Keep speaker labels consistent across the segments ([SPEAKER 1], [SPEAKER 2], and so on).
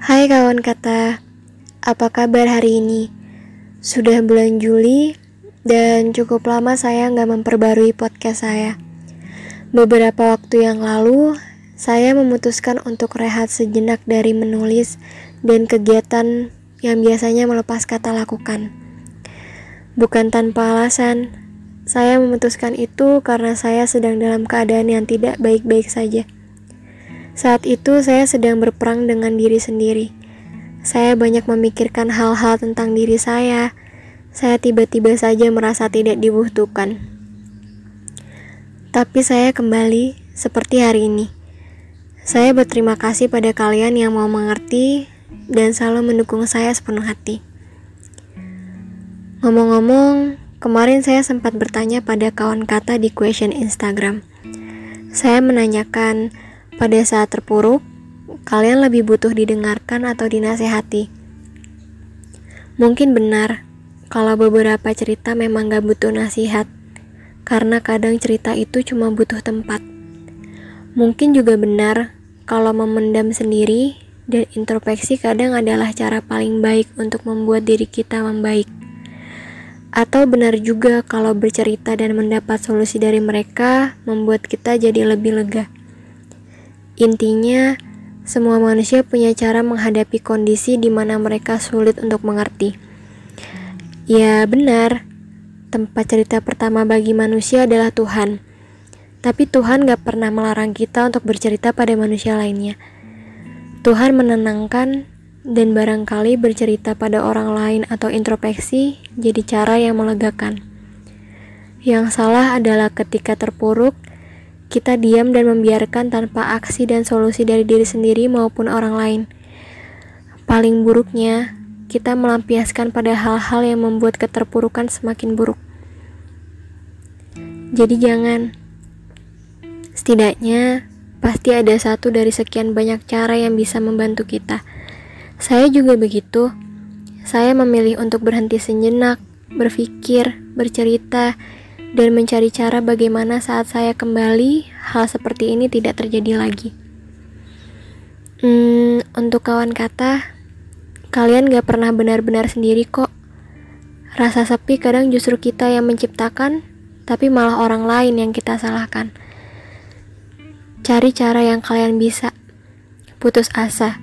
[SPEAKER 1] Hai kawan kata, apa kabar hari ini? Sudah bulan Juli dan cukup lama saya nggak memperbarui podcast saya. Beberapa waktu yang lalu, saya memutuskan untuk rehat sejenak dari menulis dan kegiatan yang biasanya melepas kata lakukan. Bukan tanpa alasan, saya memutuskan itu karena saya sedang dalam keadaan yang tidak baik-baik saja. Saat itu saya sedang berperang dengan diri sendiri. Saya banyak memikirkan hal-hal tentang diri saya. Saya tiba-tiba saja merasa tidak dibutuhkan. Tapi saya kembali seperti hari ini. Saya berterima kasih pada kalian yang mau mengerti dan selalu mendukung saya sepenuh hati. Ngomong-ngomong, kemarin saya sempat bertanya pada kawan kata di question Instagram. Saya menanyakan, pada saat terpuruk, kalian lebih butuh didengarkan atau dinasehati. Mungkin benar, kalau beberapa cerita memang gak butuh nasihat, karena kadang cerita itu cuma butuh tempat. Mungkin juga benar, kalau memendam sendiri dan introspeksi kadang adalah cara paling baik untuk membuat diri kita membaik. Atau benar juga kalau bercerita dan mendapat solusi dari mereka membuat kita jadi lebih lega. Intinya, semua manusia punya cara menghadapi kondisi di mana mereka sulit untuk mengerti. Ya, benar. Tempat cerita pertama bagi manusia adalah Tuhan. Tapi Tuhan gak pernah melarang kita untuk bercerita pada manusia lainnya. Tuhan menenangkan dan barangkali bercerita pada orang lain atau introspeksi jadi cara yang melegakan. Yang salah adalah ketika terpuruk, kita diam dan membiarkan tanpa aksi dan solusi dari diri sendiri maupun orang lain. Paling buruknya, kita melampiaskan pada hal-hal yang membuat keterpurukan semakin buruk. Jadi jangan. Setidaknya, pasti ada satu dari sekian banyak cara yang bisa membantu kita. Saya juga begitu. Saya memilih untuk berhenti sejenak, berpikir, bercerita, dan mencari cara bagaimana saat saya kembali hal seperti ini tidak terjadi lagi. Hmm, untuk kawan kata, kalian gak pernah benar-benar sendiri kok. Rasa sepi kadang justru kita yang menciptakan, tapi malah orang lain yang kita salahkan. Cari cara yang kalian bisa. Putus asa.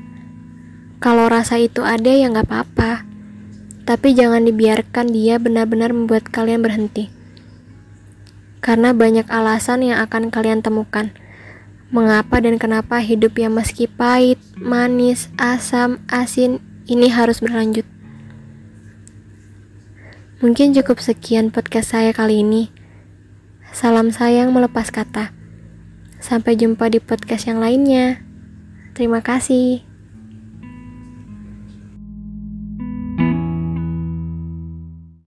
[SPEAKER 1] Kalau rasa itu ada ya gak apa-apa. Tapi jangan dibiarkan dia benar-benar membuat kalian berhenti karena banyak alasan yang akan kalian temukan. Mengapa dan kenapa hidup yang meski pahit, manis, asam, asin ini harus berlanjut. Mungkin cukup sekian podcast saya kali ini. Salam sayang melepas kata. Sampai jumpa di podcast yang lainnya. Terima kasih.